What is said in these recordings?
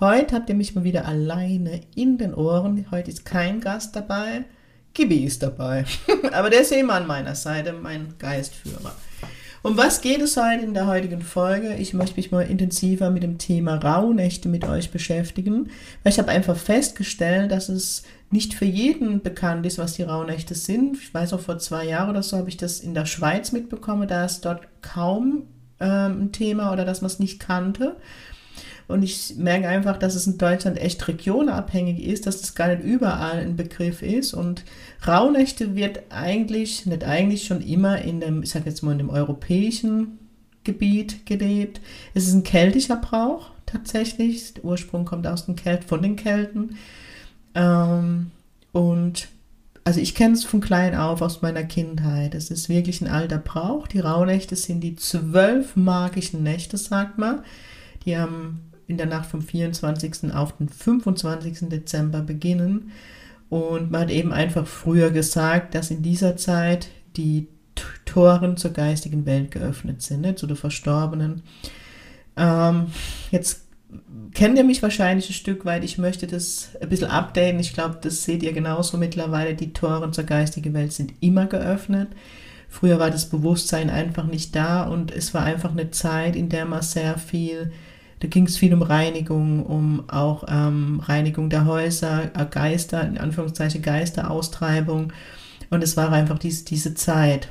Heute habt ihr mich mal wieder alleine in den Ohren. Heute ist kein Gast dabei. Gibi ist dabei. Aber der ist immer an meiner Seite, mein Geistführer. Um was geht es heute in der heutigen Folge? Ich möchte mich mal intensiver mit dem Thema Rauhnächte mit euch beschäftigen, weil ich habe einfach festgestellt, dass es nicht für jeden bekannt ist, was die Rauhnächte sind. Ich weiß auch vor zwei Jahren oder so habe ich das in der Schweiz mitbekommen, da ist dort kaum ähm, ein Thema oder dass man es nicht kannte. Und ich merke einfach, dass es in Deutschland echt regionabhängig ist, dass das gar nicht überall ein Begriff ist. Und Rauhnächte wird eigentlich, nicht eigentlich schon immer in dem, ich sage jetzt mal in dem europäischen Gebiet gelebt. Es ist ein keltischer Brauch tatsächlich. Der Ursprung kommt aus den Kelt, von den Kelten. Ähm, und also ich kenne es von klein auf aus meiner Kindheit. Es ist wirklich ein alter Brauch. Die Rauhnächte sind die zwölf magischen Nächte, sagt man. Die haben in der Nacht vom 24. auf den 25. Dezember beginnen. Und man hat eben einfach früher gesagt, dass in dieser Zeit die Toren zur geistigen Welt geöffnet sind, ne, zu den Verstorbenen. Ähm, jetzt kennt ihr mich wahrscheinlich ein Stück weit. Ich möchte das ein bisschen updaten. Ich glaube, das seht ihr genauso mittlerweile. Die Toren zur geistigen Welt sind immer geöffnet. Früher war das Bewusstsein einfach nicht da und es war einfach eine Zeit, in der man sehr viel da ging es viel um Reinigung, um auch ähm, Reinigung der Häuser, äh, Geister, in Anführungszeichen Geisteraustreibung. Und es war einfach dies, diese Zeit.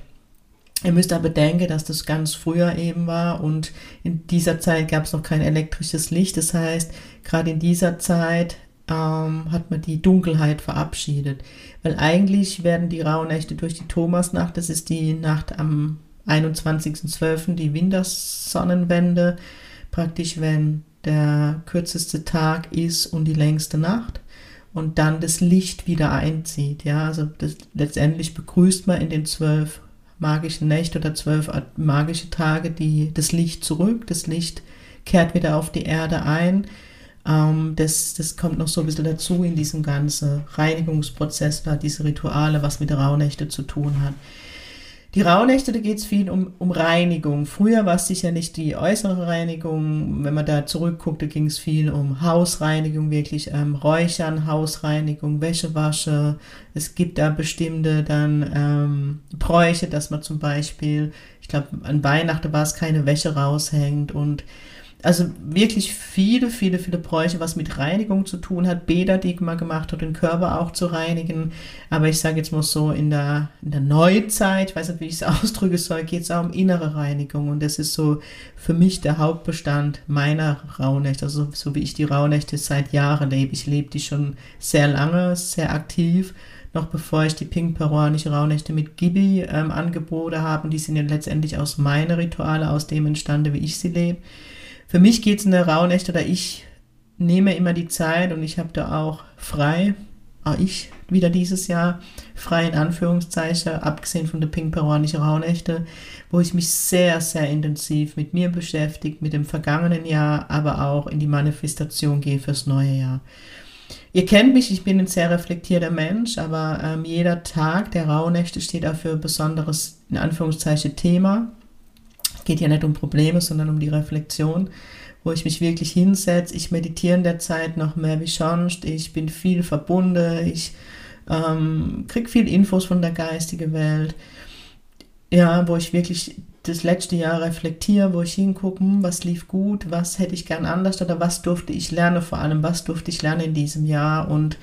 Ihr müsst aber denken, dass das ganz früher eben war und in dieser Zeit gab es noch kein elektrisches Licht. Das heißt, gerade in dieser Zeit ähm, hat man die Dunkelheit verabschiedet. Weil eigentlich werden die Rauhnächte durch die Thomasnacht, das ist die Nacht am 21.12., die Wintersonnenwende, praktisch, wenn der kürzeste Tag ist und die längste Nacht und dann das Licht wieder einzieht. Ja, also das, letztendlich begrüßt man in den zwölf magischen Nächte oder zwölf magische Tage die, das Licht zurück. Das Licht kehrt wieder auf die Erde ein. Ähm, das, das kommt noch so ein bisschen dazu in diesem ganzen Reinigungsprozess, da diese Rituale, was mit Rauhnächte zu tun hat. Die Rauhnächte, da geht es viel um, um Reinigung. Früher war es sicher nicht die äußere Reinigung. Wenn man da zurückguckt, da ging es viel um Hausreinigung, wirklich ähm, Räuchern, Hausreinigung, Wäschewasche. Es gibt da bestimmte dann ähm, Bräuche, dass man zum Beispiel, ich glaube, an Weihnachten war es keine Wäsche raushängt und also wirklich viele, viele, viele Bräuche, was mit Reinigung zu tun hat. Bäder, die man gemacht hat, den Körper auch zu reinigen. Aber ich sage jetzt mal so, in der, in der Neuzeit, ich weiß nicht, wie ich es ausdrücken soll, geht es auch um innere Reinigung. Und das ist so für mich der Hauptbestand meiner Rauhnächte. Also so wie ich die Rauhnächte seit Jahren lebe. Ich lebe die schon sehr lange, sehr aktiv noch bevor ich die pink peruanische Rauhnächte mit Gibi ähm, angeboten habe. Und die sind ja letztendlich aus meinen Rituale, aus dem entstanden, wie ich sie lebe. Für mich geht es in der Rauhnacht oder ich nehme immer die Zeit und ich habe da auch frei, auch ich wieder dieses Jahr, frei in Anführungszeichen, abgesehen von der pink peruanischen Rauhnächte, wo ich mich sehr, sehr intensiv mit mir beschäftige, mit dem vergangenen Jahr, aber auch in die Manifestation gehe fürs neue Jahr. Ihr kennt mich, ich bin ein sehr reflektierter Mensch, aber ähm, jeder Tag der Rauhnächte steht auch für ein besonderes, in Anführungszeichen, Thema geht ja nicht um Probleme, sondern um die Reflexion, wo ich mich wirklich hinsetze. Ich meditiere in der Zeit noch mehr wie sonst. Ich bin viel verbunden. Ich ähm, kriege viel Infos von der geistigen Welt. Ja, wo ich wirklich das letzte Jahr reflektiere, wo ich hingucke, hm, was lief gut, was hätte ich gern anders oder was durfte ich lernen, vor allem was durfte ich lernen in diesem Jahr und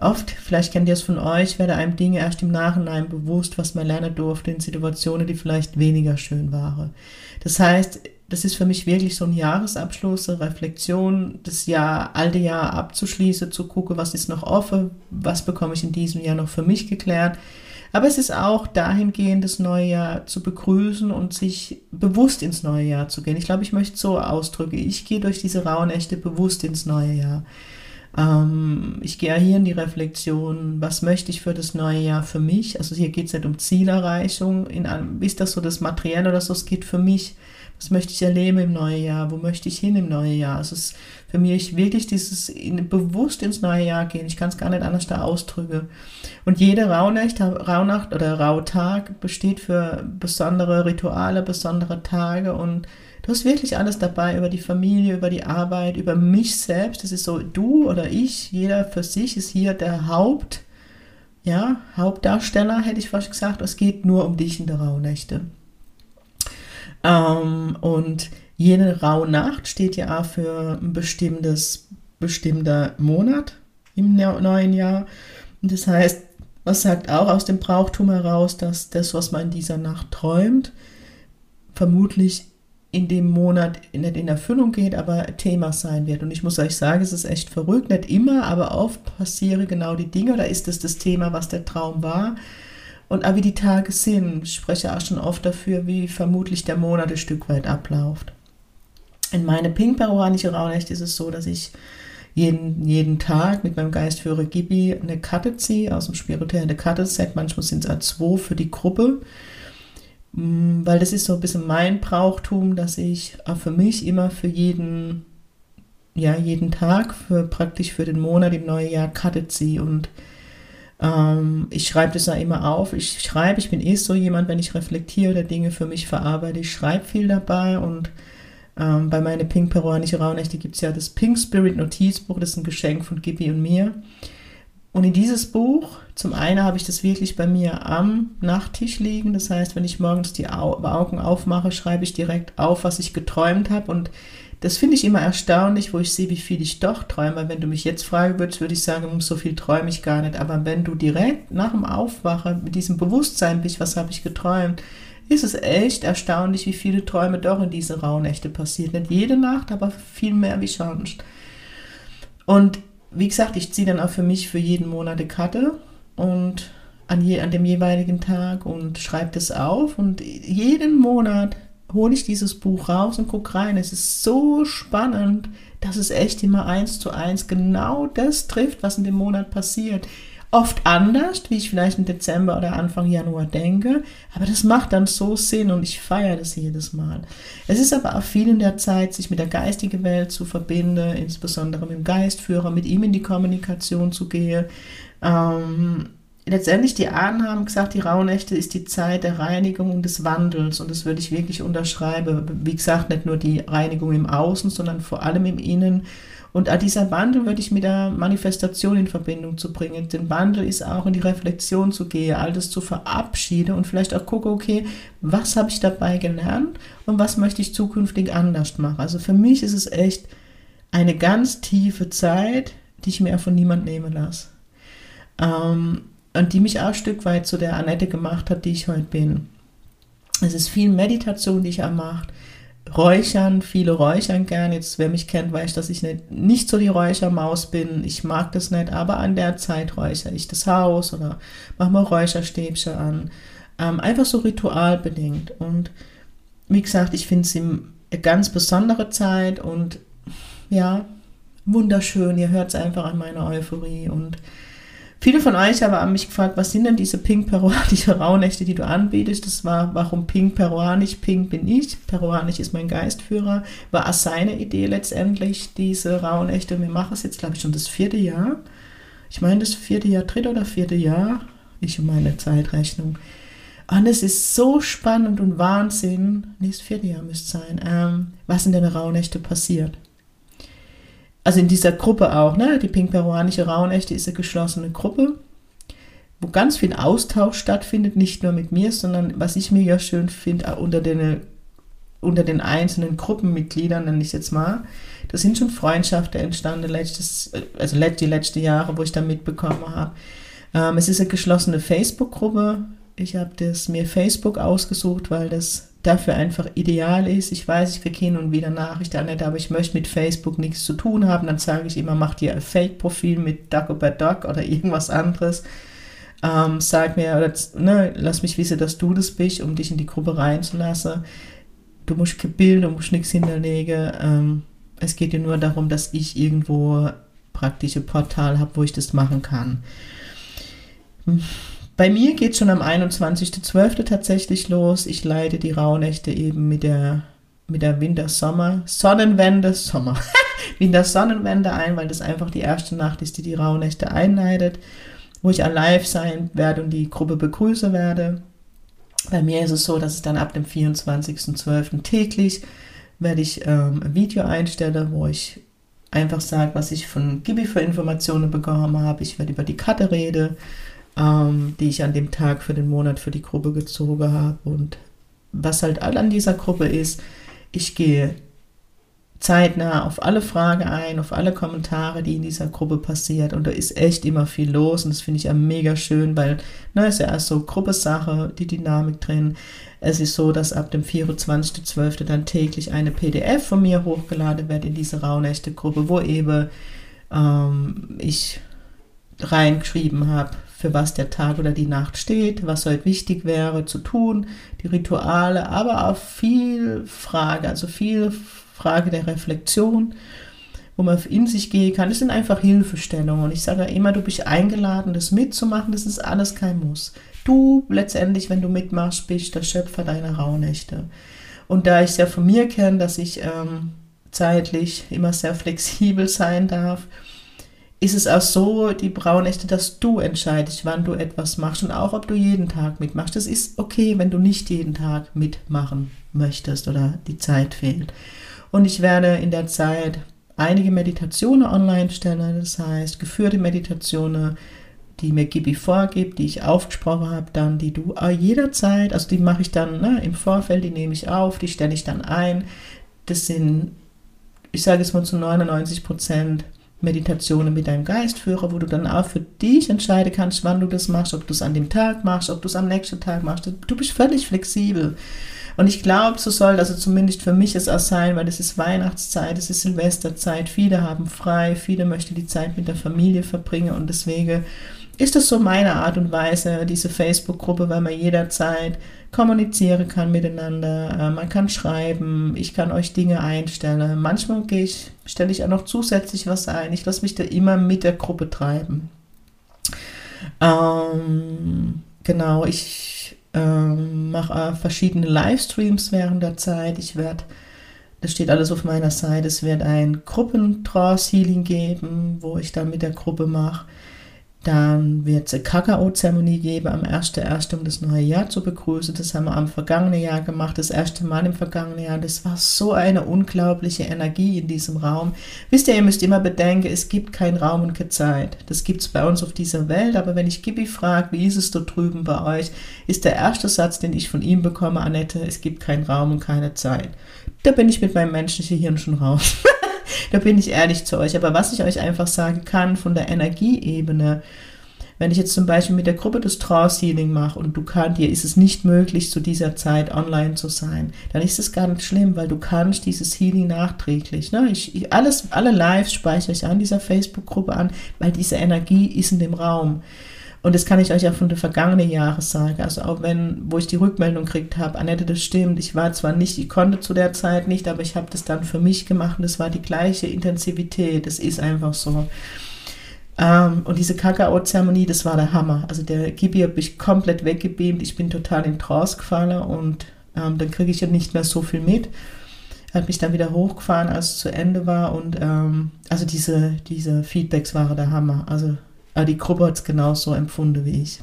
Oft, vielleicht kennt ihr es von euch, werde einem Dinge erst im Nachhinein bewusst, was man lernen durfte in Situationen, die vielleicht weniger schön waren. Das heißt, das ist für mich wirklich so ein Jahresabschluss, eine Reflexion, das Jahr, alte Jahr abzuschließen, zu gucken, was ist noch offen, was bekomme ich in diesem Jahr noch für mich geklärt. Aber es ist auch dahingehend, das neue Jahr zu begrüßen und sich bewusst ins neue Jahr zu gehen. Ich glaube, ich möchte so ausdrücken, ich gehe durch diese rauen Nächte bewusst ins neue Jahr. Ähm, ich gehe hier in die Reflexion, was möchte ich für das neue Jahr für mich? Also hier geht es nicht um Zielerreichung, in ist das so das Materielle oder so, es geht für mich was möchte ich erleben im neuen Jahr? Wo möchte ich hin im neuen Jahr? Es ist für mich wirklich dieses in, bewusst ins neue Jahr gehen. Ich kann es gar nicht anders da ausdrücken. Und jede Rauhnacht, Rauhnacht oder Rauhtag besteht für besondere Rituale, besondere Tage und du hast wirklich alles dabei über die Familie, über die Arbeit, über mich selbst. Das ist so du oder ich, jeder für sich ist hier der Haupt, ja, Hauptdarsteller, hätte ich fast gesagt. Es geht nur um dich in der Rauhnächte. Ähm, und jene Rauhnacht steht ja auch für ein bestimmtes, bestimmter Monat im neuen Jahr. Und das heißt, was sagt auch aus dem Brauchtum heraus, dass das, was man in dieser Nacht träumt, vermutlich in dem Monat nicht in Erfüllung geht, aber Thema sein wird. Und ich muss euch sagen, es ist echt verrückt. Nicht immer, aber oft passieren genau die Dinge. Oder ist es das, Thema, was der Traum war? Und auch wie die Tage sind, ich spreche auch schon oft dafür, wie vermutlich der Monat ein Stück weit abläuft. In meine pink-peruanische Rauhnächte ist es so, dass ich jeden, jeden Tag mit meinem Geistführer Gibi eine Karte ziehe aus dem spirituellen Karte-Set. Manchmal sind es auch zwei für die Gruppe. Mm, weil das ist so ein bisschen mein Brauchtum, dass ich auch für mich immer für jeden, ja, jeden Tag, für praktisch für den Monat im neuen Jahr Karte ziehe. Und ähm, ich schreibe das ja immer auf. Ich schreibe, ich bin eh so jemand, wenn ich reflektiere oder Dinge für mich verarbeite, ich schreibe viel dabei und ähm, bei meiner Pink Peruanische Rauhnächte gibt es ja das Pink Spirit Notizbuch, das ist ein Geschenk von Gibi und mir. Und in dieses Buch, zum einen habe ich das wirklich bei mir am Nachttisch liegen. Das heißt, wenn ich morgens die Augen aufmache, schreibe ich direkt auf, was ich geträumt habe. Und das finde ich immer erstaunlich, wo ich sehe, wie viel ich doch träume. Wenn du mich jetzt fragen würdest, würde ich sagen, so viel träume ich gar nicht. Aber wenn du direkt nach dem Aufwachen mit diesem Bewusstsein bist, was habe ich geträumt, ist es echt erstaunlich, wie viele Träume doch in diese Rauhnächte passieren. Nicht jede Nacht, aber viel mehr wie sonst. Und wie gesagt, ich ziehe dann auch für mich für jeden Monat eine Karte und an, je, an dem jeweiligen Tag und schreibe das auf. Und jeden Monat hole ich dieses Buch raus und gucke rein. Es ist so spannend, dass es echt immer eins zu eins genau das trifft, was in dem Monat passiert. Oft anders, wie ich vielleicht im Dezember oder Anfang Januar denke, aber das macht dann so Sinn und ich feiere das jedes Mal. Es ist aber auch viel in der Zeit, sich mit der geistigen Welt zu verbinden, insbesondere mit dem Geistführer, mit ihm in die Kommunikation zu gehen. Ähm, letztendlich die Ahnen haben gesagt, die Rauhnächte ist die Zeit der Reinigung und des Wandels und das würde ich wirklich unterschreiben. Wie gesagt, nicht nur die Reinigung im Außen, sondern vor allem im Innen. Und auch dieser Wandel würde ich mit der Manifestation in Verbindung zu bringen. Den Wandel ist auch in die Reflexion zu gehen, all das zu verabschieden und vielleicht auch gucken, okay, was habe ich dabei gelernt und was möchte ich zukünftig anders machen. Also für mich ist es echt eine ganz tiefe Zeit, die ich mir von niemand nehmen lasse. Ähm, und die mich auch ein Stück weit zu der Annette gemacht hat, die ich heute bin. Es ist viel Meditation, die ich auch mache. Räuchern, viele räuchern gern. Jetzt, wer mich kennt, weiß, dass ich nicht, nicht so die Räuchermaus bin. Ich mag das nicht, aber an der Zeit räuchere ich das Haus oder mache mal Räucherstäbchen an. Ähm, einfach so ritualbedingt. Und wie gesagt, ich finde es eine ganz besondere Zeit und ja, wunderschön. Ihr hört es einfach an meiner Euphorie und Viele von euch haben mich gefragt, was sind denn diese pink-peruanische Rauhnächte, die du anbietest? Das war, warum pink-peruanisch? Pink bin ich, peruanisch ist mein Geistführer. War auch seine Idee letztendlich, diese Rauhnächte. Wir machen es jetzt, glaube ich, schon das vierte Jahr. Ich meine, das vierte Jahr, dritte oder vierte Jahr. Ich und meine Zeitrechnung. Und es ist so spannend und Wahnsinn, das vierte Jahr müsste sein, ähm, was in den Rauhnächte passiert also in dieser Gruppe auch, ne? Die Pink-Peruanische Rauhnächte ist eine geschlossene Gruppe, wo ganz viel Austausch stattfindet, nicht nur mit mir, sondern was ich mega schön finde, unter den, unter den einzelnen Gruppenmitgliedern, nenne ich es jetzt mal. Da sind schon Freundschaften entstanden, letztes, also die letzten Jahre, wo ich da mitbekommen habe. Ähm, es ist eine geschlossene Facebook-Gruppe. Ich habe das mir Facebook ausgesucht, weil das dafür einfach ideal ist. Ich weiß, ich kriege hin und wieder Nachrichten, nicht, aber ich möchte mit Facebook nichts zu tun haben. Dann sage ich immer, mach dir ein Fake-Profil mit Dagobert Duck oder irgendwas anderes. Ähm, sag mir, oder, ne, lass mich wissen, dass du das bist, um dich in die Gruppe reinzulassen. Du musst kein Bild, du musst nichts hinterlegen. Ähm, es geht dir nur darum, dass ich irgendwo praktische Portal habe, wo ich das machen kann. Bei mir geht schon am 21.12. tatsächlich los. Ich leite die Rauhnächte eben mit der, mit der Winter-Sommer, Sonnenwende, Sommer, Winter-Sonnenwende ein, weil das einfach die erste Nacht ist, die die Rauhnächte einleitet, wo ich live sein werde und die Gruppe begrüßen werde. Bei mir ist es so, dass es dann ab dem 24.12. täglich werde ich ähm, ein Video einstellen, wo ich einfach sage, was ich von Gibi für Informationen bekommen habe. Ich werde über die Karte reden, ähm, die ich an dem Tag für den Monat für die Gruppe gezogen habe. Und was halt an dieser Gruppe ist, ich gehe zeitnah auf alle Fragen ein, auf alle Kommentare, die in dieser Gruppe passiert. Und da ist echt immer viel los und das finde ich ja mega schön, weil, ne, ist ja erst so Gruppesache, die Dynamik drin. Es ist so, dass ab dem 24.12. dann täglich eine PDF von mir hochgeladen wird in diese raunechte Gruppe, wo eben ähm, ich reingeschrieben habe, für was der Tag oder die Nacht steht, was heute wichtig wäre zu tun, die Rituale, aber auch viel Frage, also viel Frage der Reflexion, wo man in sich gehen kann. Das sind einfach Hilfestellungen. Und ich sage immer, du bist eingeladen, das mitzumachen. Das ist alles kein Muss. Du letztendlich, wenn du mitmachst, bist der Schöpfer deiner Rauhnächte. Und da ich es ja von mir kenne, dass ich ähm, zeitlich immer sehr flexibel sein darf, ist es auch so, die Braunächte, dass du entscheidest, wann du etwas machst und auch, ob du jeden Tag mitmachst. Das ist okay, wenn du nicht jeden Tag mitmachen möchtest oder die Zeit fehlt. Und ich werde in der Zeit einige Meditationen online stellen, das heißt geführte Meditationen, die mir Gibi vorgibt, die ich aufgesprochen habe, dann die du jederzeit, also die mache ich dann ne, im Vorfeld, die nehme ich auf, die stelle ich dann ein. Das sind, ich sage es mal zu 99 Prozent Meditationen mit deinem Geistführer, wo du dann auch für dich entscheiden kannst, wann du das machst, ob du es an dem Tag machst, ob du es am nächsten Tag machst. Du bist völlig flexibel. Und ich glaube, so soll also zumindest für mich es auch sein, weil es ist Weihnachtszeit, es ist Silvesterzeit, viele haben frei, viele möchten die Zeit mit der Familie verbringen und deswegen ist das so meine Art und Weise, diese Facebook-Gruppe, weil man jederzeit kommunizieren kann miteinander, äh, man kann schreiben, ich kann euch Dinge einstellen. Manchmal gehe ich, stelle ich auch noch zusätzlich was ein. Ich lasse mich da immer mit der Gruppe treiben. Ähm, genau, ich ähm, mache verschiedene Livestreams während der Zeit. Ich werde, das steht alles auf meiner Seite, es wird ein Gruppentrance-Healing geben, wo ich dann mit der Gruppe mache. Dann wird es eine Kakao-Zeremonie geben am 1.1., um das neue Jahr zu begrüßen. Das haben wir am vergangenen Jahr gemacht, das erste Mal im vergangenen Jahr. Das war so eine unglaubliche Energie in diesem Raum. Wisst ihr, ihr müsst immer bedenken, es gibt keinen Raum und keine Zeit. Das gibt es bei uns auf dieser Welt. Aber wenn ich Gibi frage, wie ist es da drüben bei euch, ist der erste Satz, den ich von ihm bekomme, Annette, es gibt keinen Raum und keine Zeit. Da bin ich mit meinem menschlichen Hirn schon raus. da bin ich ehrlich zu euch. Aber was ich euch einfach sagen kann von der Energieebene, wenn ich jetzt zum Beispiel mit der Gruppe das Trance Healing mache und du kannst, dir ist es nicht möglich, zu dieser Zeit online zu sein, dann ist es gar nicht schlimm, weil du kannst dieses Healing nachträglich. Ne? Ich, ich, alles, alle Lives speichere ich an dieser Facebook-Gruppe an, weil diese Energie ist in dem Raum. Und das kann ich euch auch von den vergangenen Jahren sagen. Also auch wenn, wo ich die Rückmeldung gekriegt habe, Annette, das stimmt, ich war zwar nicht, ich konnte zu der Zeit nicht, aber ich habe das dann für mich gemacht und es war die gleiche Intensivität. Das ist einfach so. Ähm, und diese Kakao-Zeremonie, das war der Hammer. Also der Gibi hat mich komplett weggebeamt. Ich bin total in Trance gefallen und ähm, dann kriege ich ja nicht mehr so viel mit. Hat mich dann wieder hochgefahren, als es zu Ende war. Und ähm, also diese, diese Feedbacks waren der Hammer. Also aber die Gruppe hat es genauso empfunden wie ich.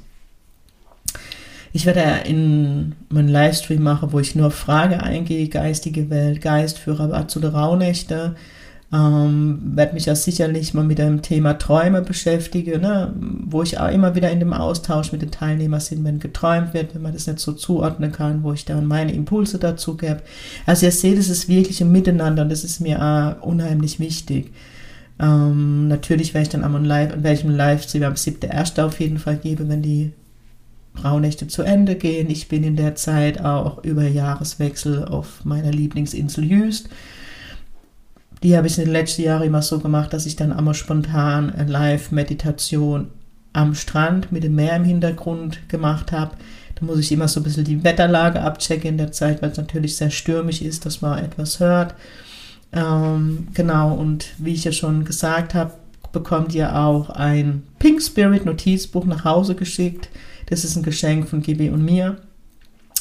Ich werde in meinen Livestream machen, wo ich nur Frage eingehe, geistige Welt, Geistführer, zu der Rauhnächte. Ähm, werde mich ja sicherlich mal mit dem Thema Träume beschäftigen, ne? wo ich auch immer wieder in dem Austausch mit den Teilnehmern bin, wenn geträumt wird, wenn man das nicht so zuordnen kann, wo ich dann meine Impulse dazu gebe. Also ihr seht, es ist wirklich ein Miteinander und das ist mir auch unheimlich wichtig. Ähm, natürlich werde ich dann am Live, an welchem Livestream am 7.1. auf jeden Fall geben, wenn die Rauhnächte zu Ende gehen. Ich bin in der Zeit auch über Jahreswechsel auf meiner Lieblingsinsel Jüst. Die habe ich in den letzten Jahren immer so gemacht, dass ich dann einmal spontan eine Live-Meditation am Strand mit dem Meer im Hintergrund gemacht habe. Da muss ich immer so ein bisschen die Wetterlage abchecken in der Zeit, weil es natürlich sehr stürmisch ist, dass man etwas hört. Ähm, genau, und wie ich ja schon gesagt habe, bekommt ihr auch ein Pink Spirit Notizbuch nach Hause geschickt. Das ist ein Geschenk von Gibi und mir.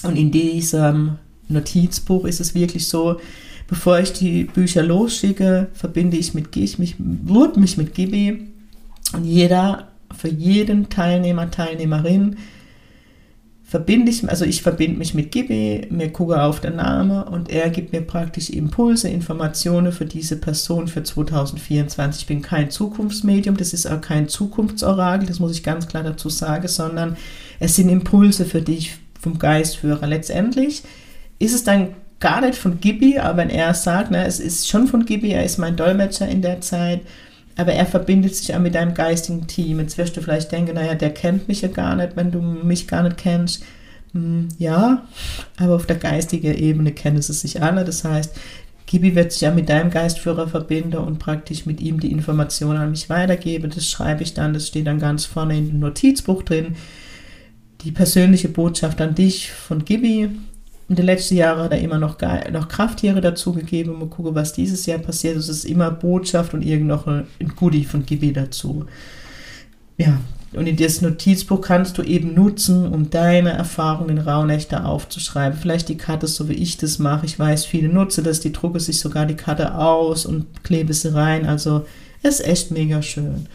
Und in diesem Notizbuch ist es wirklich so, bevor ich die Bücher losschicke, verbinde ich, mit, ich mich, mich mit Gibi. Und jeder, für jeden Teilnehmer, Teilnehmerin, verbinde ich, also ich verbinde mich mit Gibi, mir gucke auf den Namen und er gibt mir praktisch Impulse, Informationen für diese Person für 2024. Ich bin kein Zukunftsmedium, das ist auch kein Zukunftsorakel, das muss ich ganz klar dazu sagen, sondern es sind Impulse, für die ich vom Geist führe. Letztendlich ist es dann gar nicht von Gibi, aber wenn er sagt, ne, es ist schon von Gibi, er ist mein Dolmetscher in der Zeit, aber er verbindet sich auch mit deinem geistigen Team. Jetzt wirst du vielleicht denken, naja, der kennt mich ja gar nicht, wenn du mich gar nicht kennst. Hm, ja, aber auf der geistigen Ebene kennen sie sich alle. Das heißt, Gibi wird sich ja mit deinem Geistführer verbinden und praktisch mit ihm die Informationen an mich weitergeben. Das schreibe ich dann, das steht dann ganz vorne in dem Notizbuch drin. Die persönliche Botschaft an dich von Gibi in den letzten Jahren hat er immer noch, noch Krafttiere dazugegeben. Mal gucken, was dieses Jahr passiert. Es ist immer Botschaft und irgend noch ein, Goodie von Gibi dazu. Ja, und in das Notizbuch kannst du eben nutzen, um deine Erfahrungen in Rauhnächte aufzuschreiben. Vielleicht die Karte, so wie ich das mache. Ich weiß, viele nutzen das, die drucken sich sogar die Karte aus und kleben sie rein. Also ist echt mega schön.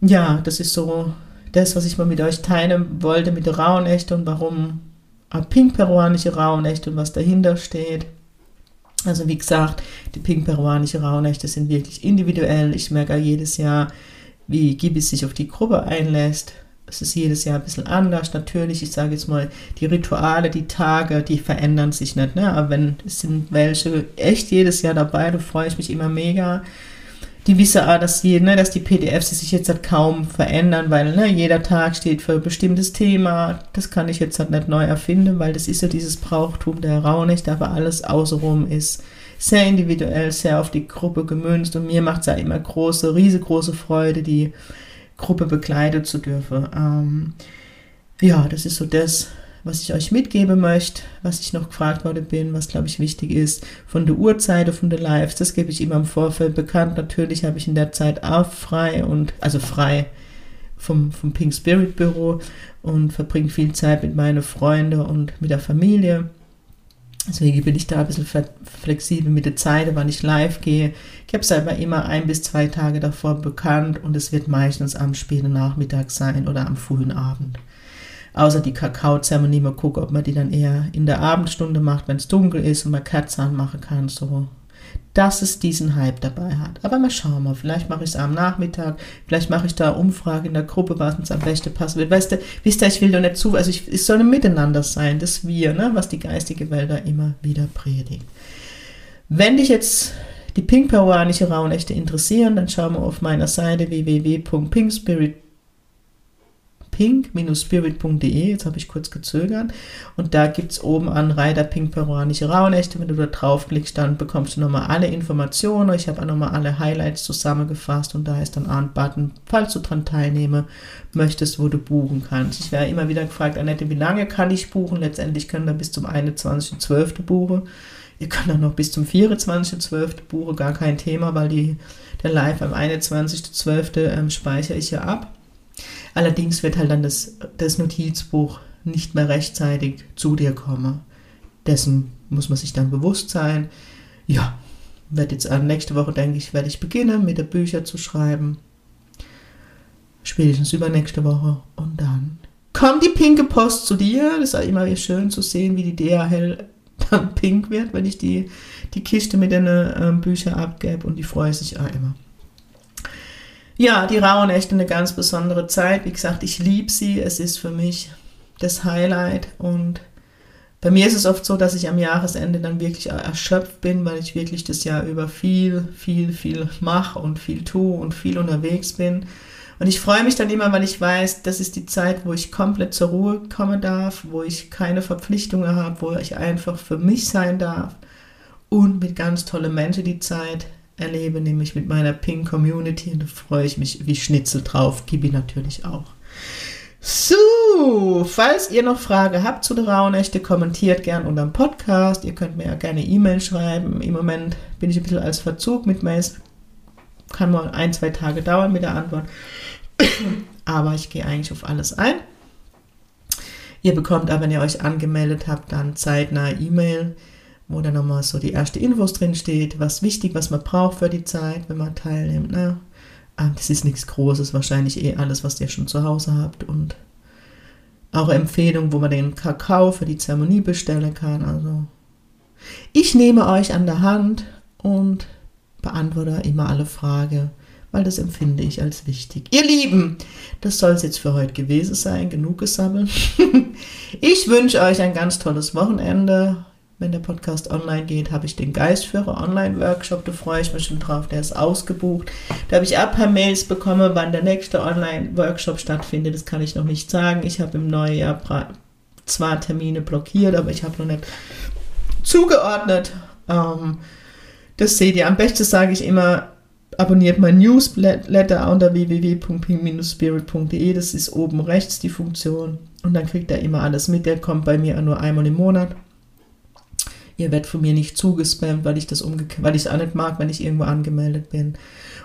Ja, das ist so das, was ich mal mit euch teilen wollte mit der Rauhnächte und warum pink-peruanische Rauhnächte und was dahinter steht. Also wie gesagt, die pink-peruanische Rauhnächte sind wirklich individuell. Ich merke jedes Jahr, wie Gibi sich auf die Gruppe einlässt. Es ist jedes Jahr ein bisschen anders. Natürlich, ich sage jetzt mal, die Rituale, die Tage, die verändern sich nicht. Ne? Aber wenn es sind welche echt jedes Jahr dabei, da freue ich mich immer mega die wissen auch, dass, die, ne, dass die PDFs sich jetzt halt kaum verändern, weil ne, jeder Tag steht für ein bestimmtes Thema. Das kann ich jetzt halt nicht neu erfinden, weil das ist ja dieses Brauchtum der Raunicht, aber alles außenrum ist sehr individuell, sehr auf die Gruppe gemünzt und mir macht es ja immer große, riesengroße Freude, die Gruppe begleiten zu dürfen. Ähm, ja, das ist so das, was ich euch mitgeben möchte, was ich noch gefragt worden bin, was glaube ich wichtig ist, von der Uhrzeit, von der Lives, das gebe ich immer im Vorfeld bekannt. Natürlich habe ich in der Zeit auch frei und, also frei vom, vom Pink Spirit Büro und verbringe viel Zeit mit meinen Freunden und mit der Familie. Deswegen bin ich da ein bisschen flexibel mit der Zeit, wann ich live gehe. Ich habe es aber immer ein bis zwei Tage davor bekannt und es wird meistens am späten Nachmittag sein oder am frühen Abend außer die Kakaozeremonie mal gucken, ob man die dann eher in der Abendstunde macht, wenn es dunkel ist und man Kerzen anmachen kann, so. Dass es diesen Hype dabei hat. Aber mal schauen wir, vielleicht mache ich es am Nachmittag, vielleicht mache ich da Umfrage in der Gruppe, was uns am besten passen wird. Weißt du, wisst ihr, ich will doch nicht zu, also ich, es soll ein Miteinander sein, das Wir, ne, was die geistige Welt da immer wieder predigt. Wenn dich jetzt die pink-peruanische Rauhnächte interessieren, dann schauen wir auf meiner Seite www.pinkspirit.com pink-spirit.de, jetzt habe ich kurz gezögert, und da gibt es oben an Reiter Pink Peruanische Rauhnächte, wenn du da draufklickst, dann bekommst du nochmal alle Informationen, ich habe auch nochmal alle Highlights zusammengefasst und da ist dann ein Button, falls du dran teilnehmen möchtest, wo du buchen kannst. Ich werde immer wieder gefragt, Annette, wie lange kann ich buchen? Letztendlich können wir bis zum 21.12. buchen. Ihr könnt auch noch bis zum 24.12. buchen, gar kein Thema, weil die, der Live am 21.12. Ähm, speichere ich ja ab. Allerdings wird halt dann das, das Notizbuch nicht mehr rechtzeitig zu dir kommen. Dessen muss man sich dann bewusst sein. Ja, werde jetzt nächste Woche, denke ich, werde ich beginnen, mit der Bücher zu schreiben. Spätestens übernächste Woche. Und dann kommt die pinke Post zu dir. Das ist immer schön zu sehen, wie die DHL dann pink wird, wenn ich die, die Kiste mit den äh, Büchern abgebe. Und die freue sich auch immer. Ja, die Rauen echt eine ganz besondere Zeit. Wie gesagt, ich liebe sie. Es ist für mich das Highlight. Und bei mir ist es oft so, dass ich am Jahresende dann wirklich erschöpft bin, weil ich wirklich das Jahr über viel, viel, viel mache und viel tue und viel unterwegs bin. Und ich freue mich dann immer, weil ich weiß, das ist die Zeit, wo ich komplett zur Ruhe kommen darf, wo ich keine Verpflichtungen habe, wo ich einfach für mich sein darf und mit ganz tollen Menschen die Zeit erlebe, nämlich mit meiner Pink Community. Und da freue ich mich wie Schnitzel drauf. Gibi natürlich auch. So, falls ihr noch Fragen habt zu der Rauhnächte, kommentiert gern unter dem Podcast. Ihr könnt mir ja gerne E-Mail schreiben. Im Moment bin ich ein bisschen als Verzug mit meinem kann mal ein, zwei Tage dauern mit der Antwort. aber ich gehe eigentlich auf alles ein. Ihr bekommt aber, wenn ihr euch angemeldet habt, dann zeitnah E-Mail, wo dann nochmal so die erste Infos drin steht, was wichtig, was man braucht für die Zeit, wenn man teilnimmt. Ne? Ah, das ist nichts Großes, wahrscheinlich eh alles, was ihr schon zu Hause habt und auch Empfehlungen, wo man den Kakao für die Zeremonie bestellen kann. Also ich nehme euch an der Hand und beantworte immer alle Fragen, weil das empfinde ich als wichtig. Ihr Lieben, das soll es jetzt für heute gewesen sein. Genug gesammelt. ich wünsche euch ein ganz tolles Wochenende. Wenn der Podcast online geht, habe ich den Geistführer Online-Workshop. Da freue ich mich schon drauf. Der ist ausgebucht. Da habe ich auch ein paar Mails bekommen, wann der nächste Online-Workshop stattfindet. Das kann ich noch nicht sagen. Ich habe im neuen Jahr zwei Termine blockiert, aber ich habe noch nicht zugeordnet. Ähm, das seht ihr. Am besten sage ich immer, abonniert mein Newsletter unter www.ping-spirit.de. Das ist oben rechts die Funktion. Und dann kriegt er immer alles mit. Der kommt bei mir nur einmal im Monat. Ihr werdet von mir nicht zugespammt, weil ich das umgekehrt, weil ich es auch nicht mag, wenn ich irgendwo angemeldet bin.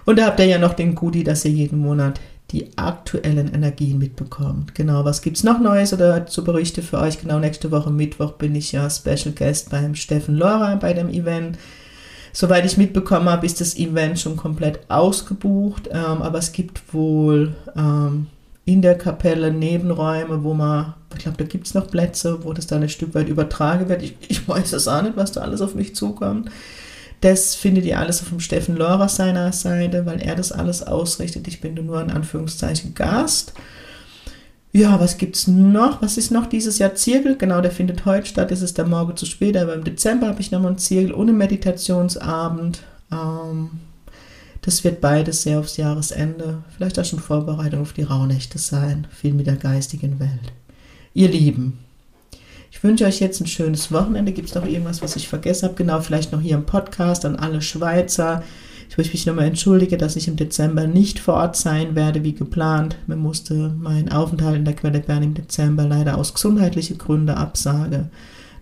Und da habt ihr ja noch den Goodie, dass ihr jeden Monat die aktuellen Energien mitbekommt. Genau, was gibt es noch Neues oder zu berichten für euch? Genau, nächste Woche Mittwoch bin ich ja Special Guest beim Steffen Lora bei dem Event. Soweit ich mitbekommen habe, ist das Event schon komplett ausgebucht, ähm, aber es gibt wohl ähm, in der Kapelle Nebenräume, wo man, ich glaube, da gibt es noch Plätze, wo das dann ein Stück weit übertragen wird. Ich, ich weiß das auch nicht, was da alles auf mich zukommt. Das findet ihr alles auf dem Steffen Lora seiner Seite, weil er das alles ausrichtet. Ich bin nur in Anführungszeichen Gast. Ja, was gibt's noch? Was ist noch dieses Jahr? Zirkel, genau, der findet heute statt. Es ist der Morgen zu spät, aber im Dezember habe ich nochmal einen Zirkel ohne Meditationsabend. Ähm, das wird beides sehr aufs Jahresende, vielleicht auch schon Vorbereitung auf die Rauhnächte sein, viel mit der geistigen Welt. Ihr Lieben, ich wünsche euch jetzt ein schönes Wochenende. Gibt es noch irgendwas, was ich vergessen habe? Genau, vielleicht noch hier im Podcast an alle Schweizer. Ich möchte mich nochmal entschuldigen, dass ich im Dezember nicht vor Ort sein werde, wie geplant. Mir musste mein Aufenthalt in der Quelle Bern im Dezember leider aus gesundheitlichen Gründen absage.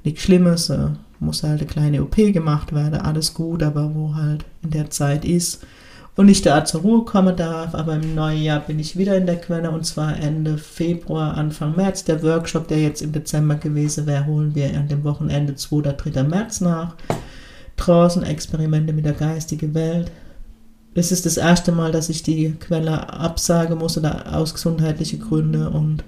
Nichts Schlimmes, äh, muss halt eine kleine OP gemacht werden, alles gut, aber wo halt in der Zeit ist und ich da zur Ruhe kommen darf. Aber im neuen Jahr bin ich wieder in der Quelle und zwar Ende Februar, Anfang März. Der Workshop, der jetzt im Dezember gewesen wäre, holen wir an dem Wochenende 2. oder 3. März nach draußen Experimente mit der geistigen Welt. Es ist das erste Mal, dass ich die Quelle absagen muss oder aus gesundheitlichen Gründen und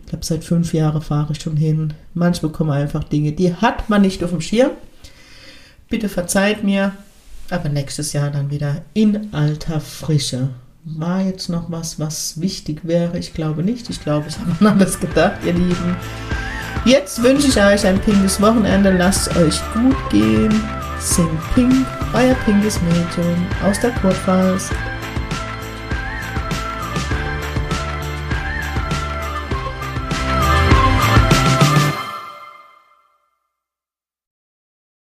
ich glaube, seit fünf Jahren fahre ich schon hin. Manchmal kommen einfach Dinge, die hat man nicht auf dem Schirm. Bitte verzeiht mir, aber nächstes Jahr dann wieder in alter Frische. War jetzt noch was, was wichtig wäre? Ich glaube nicht. Ich glaube, ich habe an alles gedacht, ihr Lieben. Jetzt wünsche ich euch ein pinkes Wochenende. Lasst euch gut gehen. Sing Pink, euer pinkes Mädchen aus der Kurpfalz.